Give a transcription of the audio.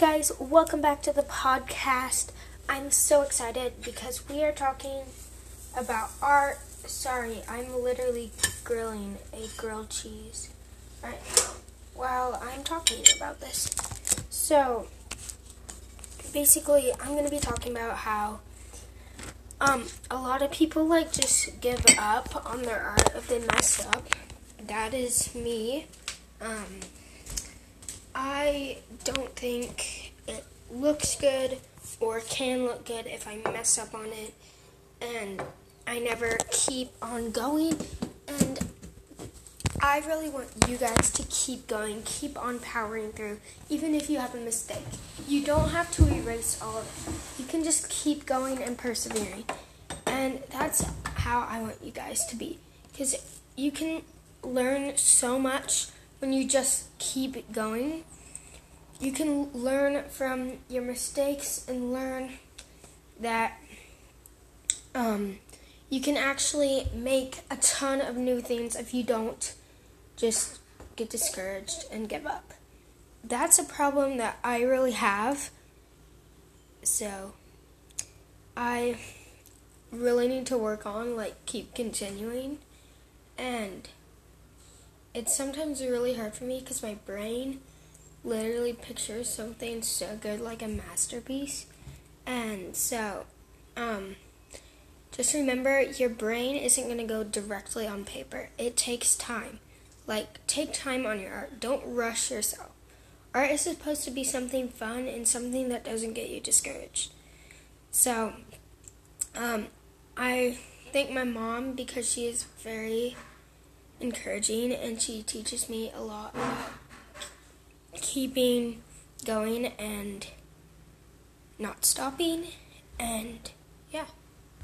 guys, welcome back to the podcast. I'm so excited because we are talking about art. Sorry, I'm literally grilling a grilled cheese right now while I'm talking about this. So, basically, I'm going to be talking about how um, a lot of people like just give up on their art if they mess up. That is me. Um, I don't think it looks good or can look good if I mess up on it, and I never keep on going. And I really want you guys to keep going, keep on powering through, even if you have a mistake. You don't have to erase all of it. You can just keep going and persevering. And that's how I want you guys to be. Because you can learn so much when you just keep going. You can learn from your mistakes and learn that um, you can actually make a ton of new things if you don't just get discouraged and give up. That's a problem that I really have. So I really need to work on, like, keep continuing. And it's sometimes really hard for me because my brain literally pictures something so good, like a masterpiece. And so, um, just remember your brain isn't going to go directly on paper. It takes time. Like, take time on your art. Don't rush yourself. Art is supposed to be something fun and something that doesn't get you discouraged. So, um, I thank my mom because she is very encouraging and she teaches me a lot about keeping going and not stopping. And yeah.